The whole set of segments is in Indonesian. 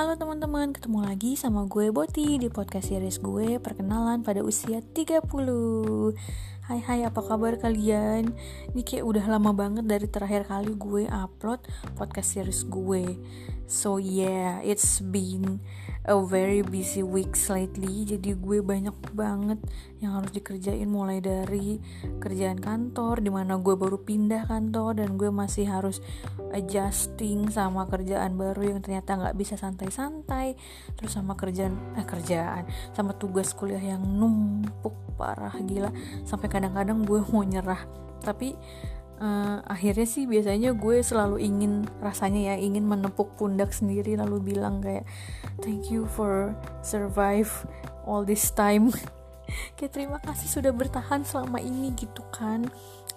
Halo teman-teman, ketemu lagi sama gue Boti di podcast series gue Perkenalan pada usia 30 Hai hai apa kabar kalian? Ini kayak udah lama banget dari terakhir kali gue upload podcast series gue. So yeah, it's been a very busy week lately. Jadi gue banyak banget yang harus dikerjain mulai dari kerjaan kantor di mana gue baru pindah kantor dan gue masih harus adjusting sama kerjaan baru yang ternyata nggak bisa santai-santai. Terus sama kerjaan eh kerjaan sama tugas kuliah yang numpuk parah gila. Sampai kadang-kadang gue mau nyerah. Tapi uh, akhirnya sih biasanya gue selalu ingin rasanya ya ingin menepuk pundak sendiri lalu bilang kayak thank you for survive all this time. Kayak terima kasih sudah bertahan selama ini gitu kan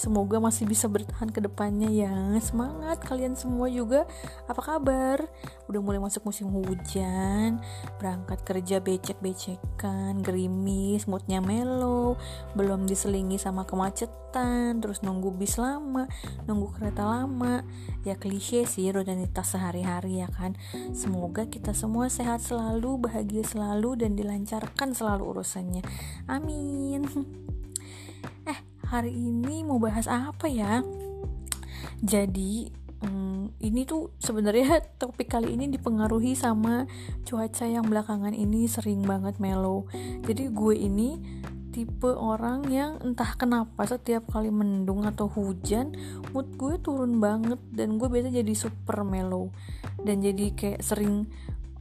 Semoga masih bisa bertahan ke depannya ya. Semangat kalian semua juga. Apa kabar? Udah mulai masuk musim hujan, berangkat kerja becek-becekan, gerimis, moodnya mellow, belum diselingi sama kemacetan, terus nunggu bis lama, nunggu kereta lama. Ya klise sih rutinitas sehari-hari ya kan. Semoga kita semua sehat selalu, bahagia selalu dan dilancarkan selalu urusannya. Amin. hari ini mau bahas apa ya? Jadi hmm, ini tuh sebenarnya topik kali ini dipengaruhi sama cuaca yang belakangan ini sering banget mellow. Jadi gue ini tipe orang yang entah kenapa setiap kali mendung atau hujan mood gue turun banget dan gue biasa jadi super mellow dan jadi kayak sering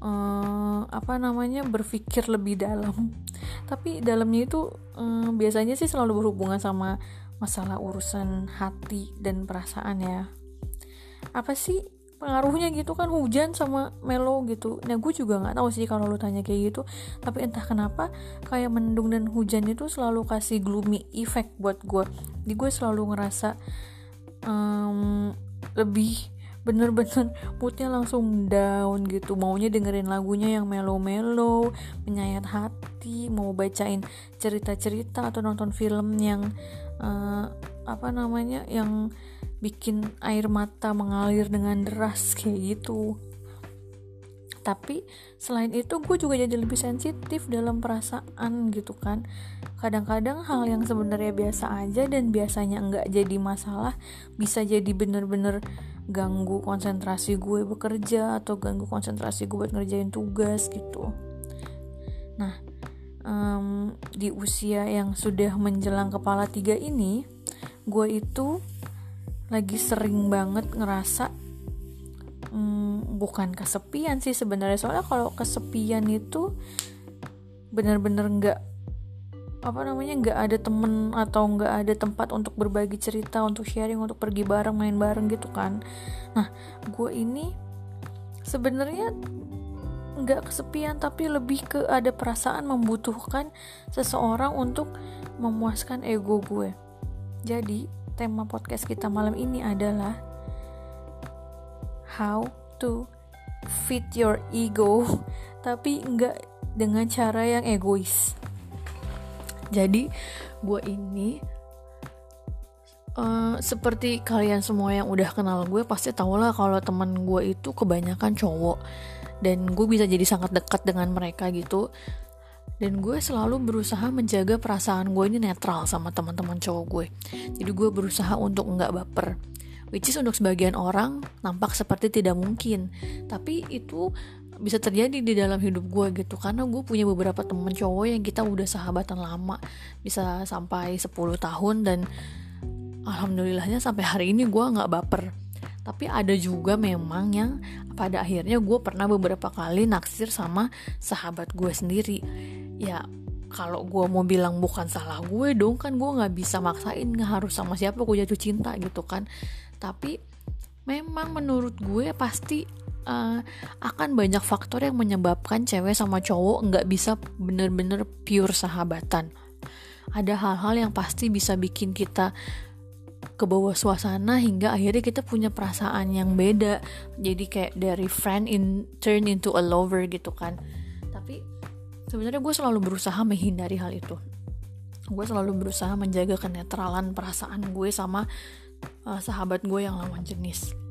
uh, apa namanya berpikir lebih dalam. Tapi dalamnya itu uh, biasanya sih selalu berhubungan sama masalah urusan hati dan perasaan ya. Apa sih pengaruhnya gitu kan? Hujan sama melo gitu. Nah gue juga nggak tahu sih kalau lu tanya kayak gitu. Tapi entah kenapa kayak mendung dan hujan itu selalu kasih gloomy effect buat gue di gue selalu ngerasa um, lebih bener-bener moodnya langsung down gitu. Maunya dengerin lagunya yang melo-melo menyayat hati mau bacain cerita-cerita atau nonton film yang uh, apa namanya yang bikin air mata mengalir dengan deras kayak gitu. Tapi selain itu gue juga jadi lebih sensitif dalam perasaan gitu kan. Kadang-kadang hal yang sebenarnya biasa aja dan biasanya nggak jadi masalah bisa jadi bener-bener ganggu konsentrasi gue bekerja atau ganggu konsentrasi gue buat ngerjain tugas gitu. Nah um, di usia yang sudah menjelang kepala tiga ini gue itu lagi sering banget ngerasa um, bukan kesepian sih sebenarnya. Soalnya kalau kesepian itu bener-bener nggak apa namanya nggak ada temen atau nggak ada tempat untuk berbagi cerita untuk sharing untuk pergi bareng main bareng gitu kan. Nah gue ini sebenarnya nggak kesepian tapi lebih ke ada perasaan membutuhkan seseorang untuk memuaskan ego gue. Jadi tema podcast kita malam ini adalah how to fit your ego tapi nggak dengan cara yang egois jadi gue ini uh, seperti kalian semua yang udah kenal gue pasti tau lah kalau teman gue itu kebanyakan cowok. Dan gue bisa jadi sangat dekat dengan mereka gitu. Dan gue selalu berusaha menjaga perasaan gue ini netral sama teman-teman cowok gue. Jadi gue berusaha untuk nggak baper. Which is untuk sebagian orang nampak seperti tidak mungkin. Tapi itu bisa terjadi di dalam hidup gue gitu. Karena gue punya beberapa temen cowok yang kita udah sahabatan lama bisa sampai 10 tahun dan alhamdulillahnya sampai hari ini gue nggak baper. Tapi ada juga memang yang pada akhirnya gue pernah beberapa kali naksir sama sahabat gue sendiri. Ya kalau gue mau bilang bukan salah gue dong kan gue nggak bisa maksain nggak harus sama siapa gue jatuh cinta gitu kan. Tapi memang menurut gue pasti uh, akan banyak faktor yang menyebabkan cewek sama cowok nggak bisa bener-bener pure sahabatan. Ada hal-hal yang pasti bisa bikin kita ke bawah suasana hingga akhirnya kita punya perasaan yang beda. Jadi kayak dari friend in turn into a lover gitu kan. Tapi sebenarnya gue selalu berusaha menghindari hal itu. Gue selalu berusaha menjaga kenetralan perasaan gue sama uh, sahabat gue yang lawan jenis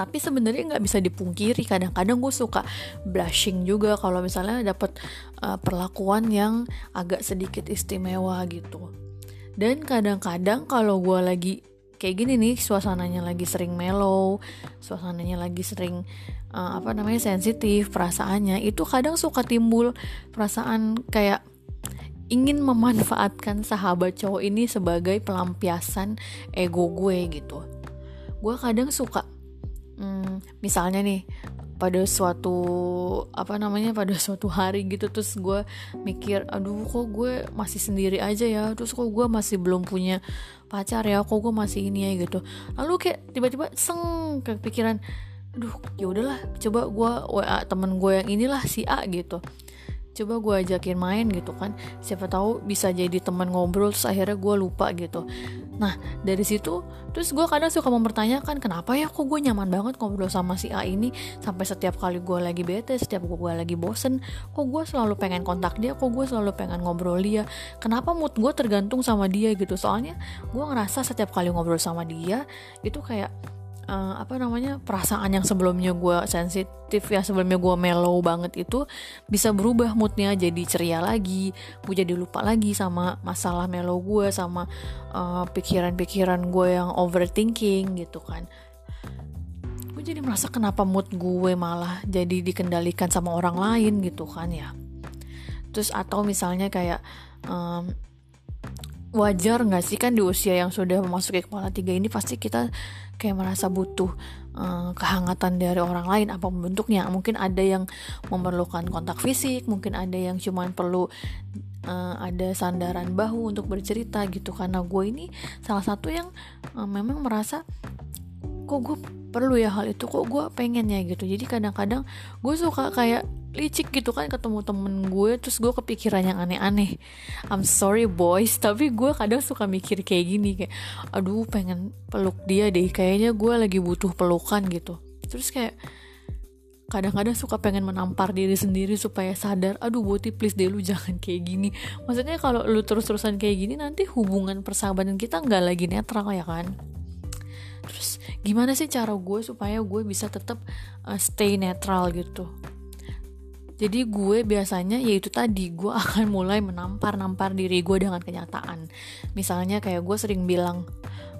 tapi sebenarnya nggak bisa dipungkiri kadang-kadang gue suka blushing juga kalau misalnya dapat uh, perlakuan yang agak sedikit istimewa gitu. Dan kadang-kadang kalau gue lagi kayak gini nih suasananya lagi sering mellow suasananya lagi sering uh, apa namanya sensitif perasaannya itu kadang suka timbul perasaan kayak ingin memanfaatkan sahabat cowok ini sebagai pelampiasan ego gue gitu. Gue kadang suka hmm, misalnya nih pada suatu apa namanya pada suatu hari gitu terus gue mikir aduh kok gue masih sendiri aja ya? Terus kok gue masih belum punya pacar ya? Kok gue masih ini ya? Gitu. Lalu kayak tiba-tiba seng kepikiran aduh ya udahlah coba gue wa temen gue yang inilah si A gitu. Coba gue ajakin main gitu kan. Siapa tahu bisa jadi teman ngobrol terus akhirnya gue lupa gitu nah dari situ terus gue kadang suka mempertanyakan kenapa ya kok gue nyaman banget ngobrol sama si A ini? Sampai setiap kali gue lagi bete setiap gue lagi bosen kok gue selalu pengen kontak dia kok gue selalu pengen ngobrol dia? Kenapa mood gue tergantung sama dia gitu? Soalnya gue ngerasa setiap kali ngobrol sama dia itu kayak uh, apa namanya perasaan yang sebelumnya gue sensitif ya sebelumnya gue mellow banget itu bisa berubah moodnya jadi ceria lagi gue jadi lupa lagi sama masalah mellow gue sama eh, pikiran-pikiran gue yang overthinking gitu kan. Gue jadi merasa kenapa mood gue malah jadi dikendalikan sama orang lain gitu kan ya. Terus atau misalnya kayak um, wajar nggak sih kan di usia yang sudah memasuki kepala tiga ini pasti kita kayak merasa butuh uh, kehangatan dari orang lain apa bentuknya. Mungkin ada yang memerlukan kontak fisik mungkin ada yang cuman perlu uh, ada sandaran bahu untuk bercerita gitu. Karena gue ini salah satu yang uh, memang merasa kok gue perlu ya hal itu? Kok gue pengen ya gitu. Jadi kadang-kadang gue suka kayak licik gitu kan ketemu temen gue terus gue kepikiran yang aneh-aneh. I'm sorry boys tapi gue kadang suka mikir kayak gini kayak aduh pengen peluk dia deh kayaknya gue lagi butuh pelukan gitu. Terus kayak kadang-kadang suka pengen menampar diri sendiri supaya sadar aduh Boti please deh lu jangan kayak gini. Maksudnya kalau lu terus-terusan kayak gini nanti hubungan persahabatan kita nggak lagi netral ya kan? Terus gimana sih cara gue supaya gue bisa tetap uh, stay netral gitu jadi gue biasanya yaitu tadi gue akan mulai menampar-nampar diri gue dengan kenyataan. Misalnya kayak gue sering bilang,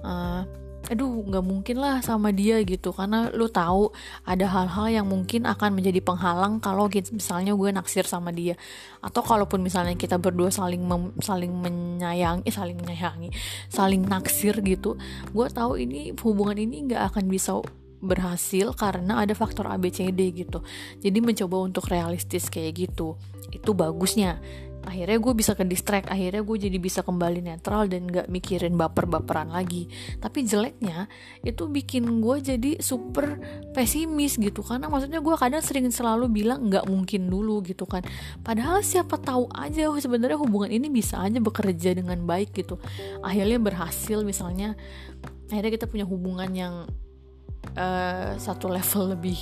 uh, aduh nggak mungkin lah sama dia gitu karena lu tahu ada hal-hal yang mungkin akan menjadi penghalang kalau misalnya gue naksir sama dia atau kalaupun misalnya kita berdua saling mem, saling menyayangi eh, saling menyayangi saling naksir gitu gue tahu ini hubungan ini nggak akan bisa berhasil karena ada faktor ABCD gitu. Jadi mencoba untuk realistis kayak gitu. Itu bagusnya. Akhirnya gue bisa ke distract, akhirnya gue jadi bisa kembali netral dan gak mikirin baper-baperan lagi. Tapi jeleknya itu bikin gue jadi super pesimis gitu karena maksudnya gue kadang sering selalu bilang nggak mungkin dulu gitu kan. Padahal siapa tahu aja sebenarnya hubungan ini bisa aja bekerja dengan baik gitu. Akhirnya berhasil misalnya akhirnya kita punya hubungan yang uh, satu level lebih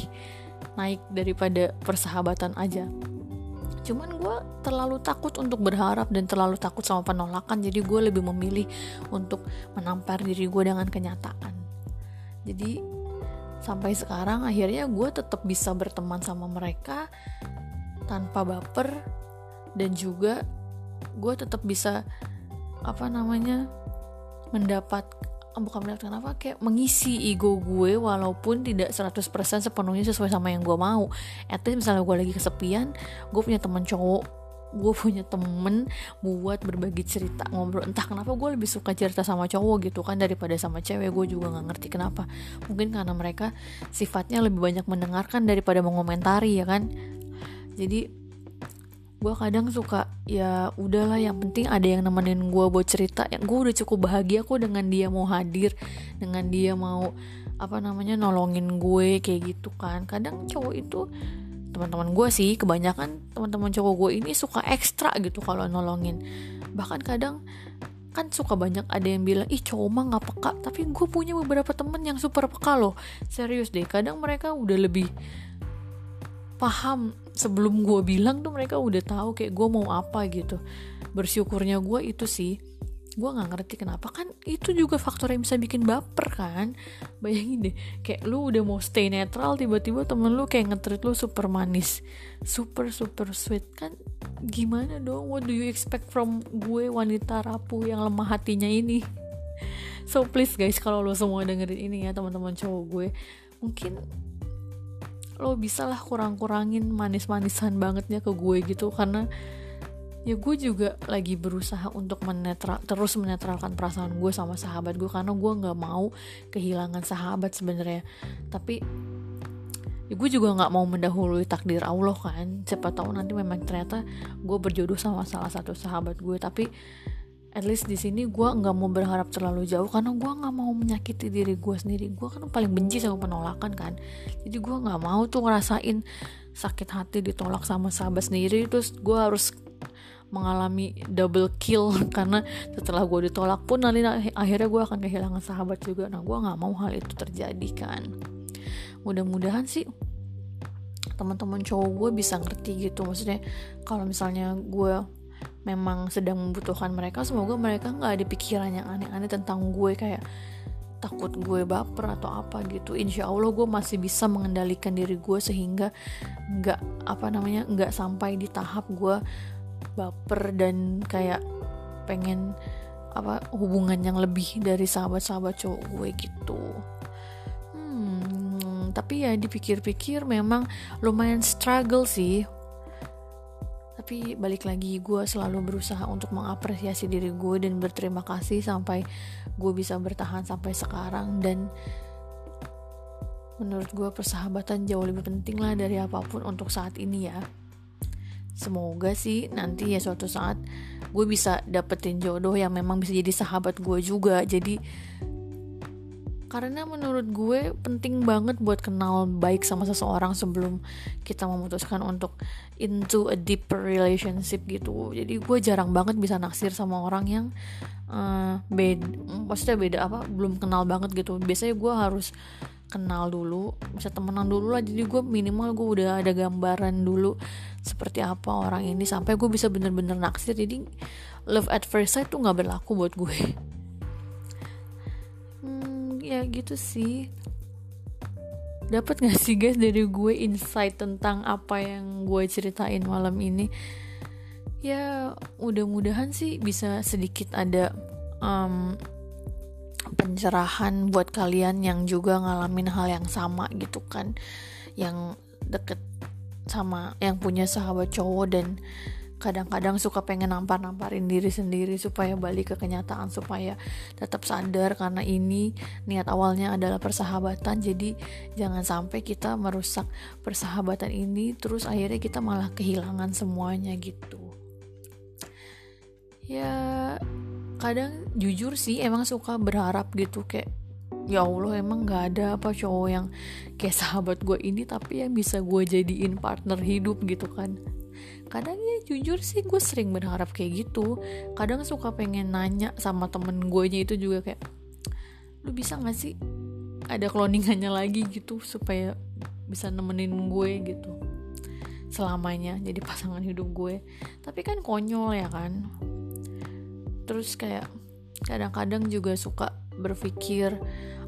naik daripada persahabatan aja. Cuman gue terlalu takut untuk berharap dan terlalu takut sama penolakan. Jadi gue lebih memilih untuk menampar diri gue dengan kenyataan. Jadi sampai sekarang akhirnya gue tetap bisa berteman sama mereka tanpa baper. Dan juga gue tetap bisa apa namanya mendapat bukan mendapatkan apa? Kayak mengisi ego gue walaupun tidak 100% sepenuhnya sesuai sama yang gue mau. At misalnya gue lagi kesepian gue punya teman cowok gue punya temen buat berbagi cerita ngobrol. Entah kenapa gue lebih suka cerita sama cowok gitu kan daripada sama cewek. Gue juga nggak ngerti kenapa. Mungkin karena mereka sifatnya lebih banyak mendengarkan daripada mengomentari ya kan? Jadi gue kadang suka ya udahlah yang penting ada yang nemenin gue buat cerita. Yang gue udah cukup bahagia kok dengan dia mau hadir dengan dia mau apa namanya nolongin gue kayak gitu kan. Kadang cowok itu teman-teman gue sih kebanyakan teman-teman cowok gue ini suka ekstra gitu kalau nolongin. Bahkan kadang kan suka banyak ada yang bilang ih cowok mah nggak peka. Tapi gue punya beberapa temen yang super peka loh. Serius deh kadang mereka udah lebih paham sebelum gue bilang tuh mereka udah tahu kayak gue mau apa gitu. Bersyukurnya gue itu sih gue nggak ngerti kenapa. Kan itu juga faktor yang bisa bikin baper kan. Bayangin deh kayak lu udah mau stay netral tiba-tiba temen lu kayak ngetrit lu super manis super super sweet. Kan gimana dong? What do you expect from gue wanita rapuh yang lemah hatinya ini? So please guys kalau lo semua dengerin ini ya teman-teman cowok gue mungkin lo bisa lah kurang-kurangin manis-manisan bangetnya ke gue gitu. Karena ya gue juga lagi berusaha untuk menetral terus menetralkan perasaan gue sama sahabat gue. Karena gue nggak mau kehilangan sahabat sebenarnya. Tapi ya gue juga nggak mau mendahului takdir Allah kan. Siapa tahu nanti memang ternyata gue berjodoh sama salah satu sahabat gue. Tapi at least di sini gue nggak mau berharap terlalu jauh karena gue nggak mau menyakiti diri gue sendiri. Gue kan paling benci sama penolakan kan? Jadi gue nggak mau tuh ngerasain sakit hati ditolak sama sahabat sendiri terus gue harus mengalami double kill karena setelah gue ditolak pun nanti akhirnya gue akan kehilangan sahabat juga. Nah gue nggak mau hal itu terjadi kan? Mudah-mudahan sih teman-teman cowok gue bisa ngerti gitu. Maksudnya kalau misalnya gue memang sedang membutuhkan mereka semoga mereka nggak ada pikiran yang aneh-aneh tentang gue kayak takut gue baper atau apa gitu. Insya Allah gue masih bisa mengendalikan diri gue sehingga nggak apa namanya nggak sampai di tahap gue baper dan kayak pengen apa hubungan yang lebih dari sahabat-sahabat cowok gue gitu. Hmm, tapi ya dipikir-pikir memang lumayan struggle sih tapi balik lagi gue selalu berusaha untuk mengapresiasi diri gue dan berterima kasih sampai gue bisa bertahan sampai sekarang. Dan menurut gue persahabatan jauh lebih penting lah dari apa pun untuk saat ini ya. Semoga sih nanti ya suatu saat gue bisa dapetin jodoh yang memang bisa jadi sahabat gue juga. Jadi karena menurut gue penting banget buat kenal baik sama seseorang sebelum kita memutuskan untuk into a deeper relationship gitu. Jadi gue jarang banget bisa naksir sama orang yang uh, beda maksudnya beda apa belum kenal banget gitu. Biasanya gue harus kenal dulu bisa temenan dulu lah. Jadi gue minimal gue udah ada gambaran dulu seperti apa orang ini sampai gue bisa bener-bener naksir. Jadi love at first sight tuh nggak berlaku buat gue ya gitu sih. Dapat gak sih guys dari gue insight tentang apa yang gue ceritain malam ini? Ya mudah-mudahan sih bisa sedikit ada um, pencerahan buat kalian yang juga ngalamin hal yang sama gitu kan. Yang deket sama yang punya sahabat cowok dan kadang-kadang suka pengen nampar-namparin diri sendiri supaya balik ke kenyataan supaya tetap sadar karena ini niat awalnya adalah persahabatan. Jadi jangan sampai kita merusak persahabatan ini terus akhirnya kita malah kehilangan semuanya gitu. Ya kadang jujur sih emang suka berharap gitu kayak ya Allah emang gak ada apa cowok yang kayak sahabat gue ini tapi yang bisa gue jadiin partner hidup gitu kan kadang ya jujur sih gue sering berharap kayak gitu. Kadang suka pengen nanya sama temen gue itu juga kayak lu bisa gak sih ada cloningannya lagi gitu supaya bisa nemenin gue? gitu. Selamanya jadi pasangan hidup gue. Tapi kan konyol ya kan. Terus kayak kadang-kadang juga suka berpikir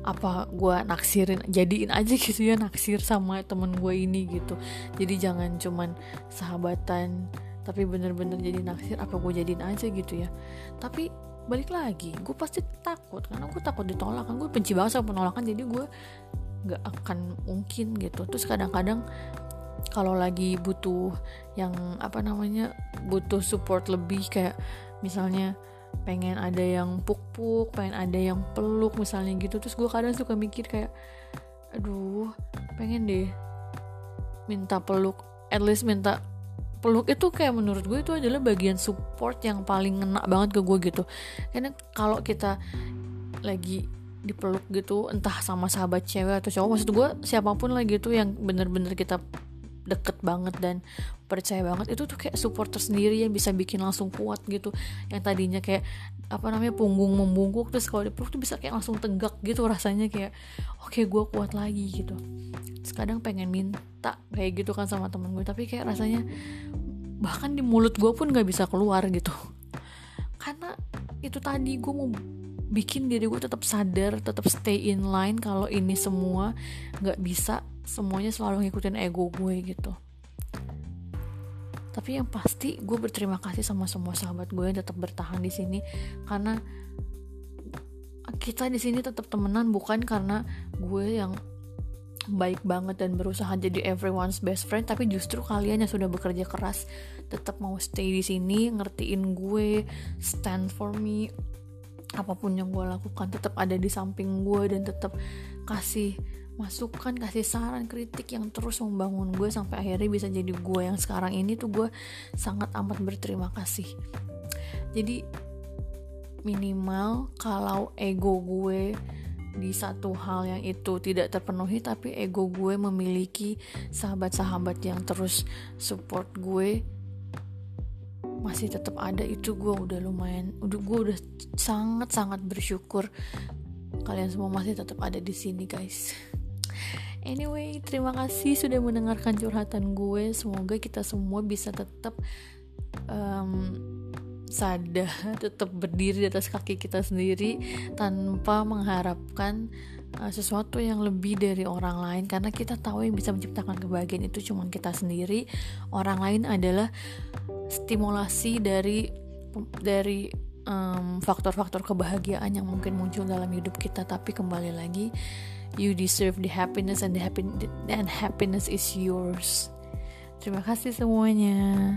apa gue naksirin jadiin aja gitu ya naksir sama temen gue ini gitu. Jadi jangan cuman sahabatan tapi bener-bener jadi naksir apa gue jadiin aja gitu ya. Tapi balik lagi gue pasti takut karena gue takut ditolak kan gue benci banget sama penolakan jadi gue nggak akan mungkin gitu. Terus kadang-kadang kalau lagi butuh yang apa namanya butuh support lebih kayak misalnya pengen ada yang puk-puk pengen ada yang peluk misalnya gitu. Terus gue kadang suka mikir kayak aduh pengen deh minta peluk at least minta peluk. Itu kayak menurut gue itu adalah bagian support yang paling ngena banget ke gue gitu. Karena kalau kita lagi dipeluk gitu entah sama sahabat cewek atau cowok maksud gue siapa pun lagi gitu yang bener-bener kita deket banget dan percaya banget itu tuh kayak supporter sendiri yang bisa bikin langsung kuat gitu. Yang tadinya kayak apa namanya punggung membungkuk terus kalau dipeluk tuh bisa kayak langsung tegak gitu rasanya kayak oke okay, gue kuat lagi gitu. Terus kadang pengen minta kayak gitu kan sama temen gue tapi kayak rasanya bahkan di mulut gue pun gak bisa keluar gitu. Karena itu tadi gue mau bikin diri gue tetap sadar tetap stay in line kalau ini semua nggak bisa semuanya selalu ngikutin ego gue gitu. Tapi yang pasti gue berterima kasih sama semua sahabat gue yang tetap bertahan di sini karena kita di sini tetap temenan bukan karena gue yang baik banget dan berusaha jadi everyone's best friend tapi justru kalian yang sudah bekerja keras tetap mau stay di sini ngertiin gue stand for me apa pun yang gue lakukan tetap ada di samping gue dan tetap kasih masukan kasih saran kritik yang terus membangun gue sampai akhirnya bisa jadi gue yang sekarang ini tuh gue sangat amat berterima kasih. Jadi minimal kalau ego gue di satu hal yang itu tidak terpenuhi tapi ego gue memiliki sahabat-sahabat yang terus support gue masih tetap ada itu gue udah lumayan udah gue udah sangat sangat bersyukur kalian semua masih tetap ada di sini guys. Anyway terima kasih sudah mendengarkan curhatan gue. Semoga kita semua bisa tetap um, sadar tetap berdiri di atas kaki kita sendiri tanpa mengharapkan uh, sesuatu yang lebih dari orang lain. Karena kita tahu yang bisa menciptakan kebahagiaan itu cuma kita sendiri. Orang lain adalah stimulasi dari dari faktor-faktor um, kebahagiaan yang mungkin muncul dalam hidup kita. Tapi kembali lagi you deserve the happiness and the happy and happiness is yours. Terima kasih semuanya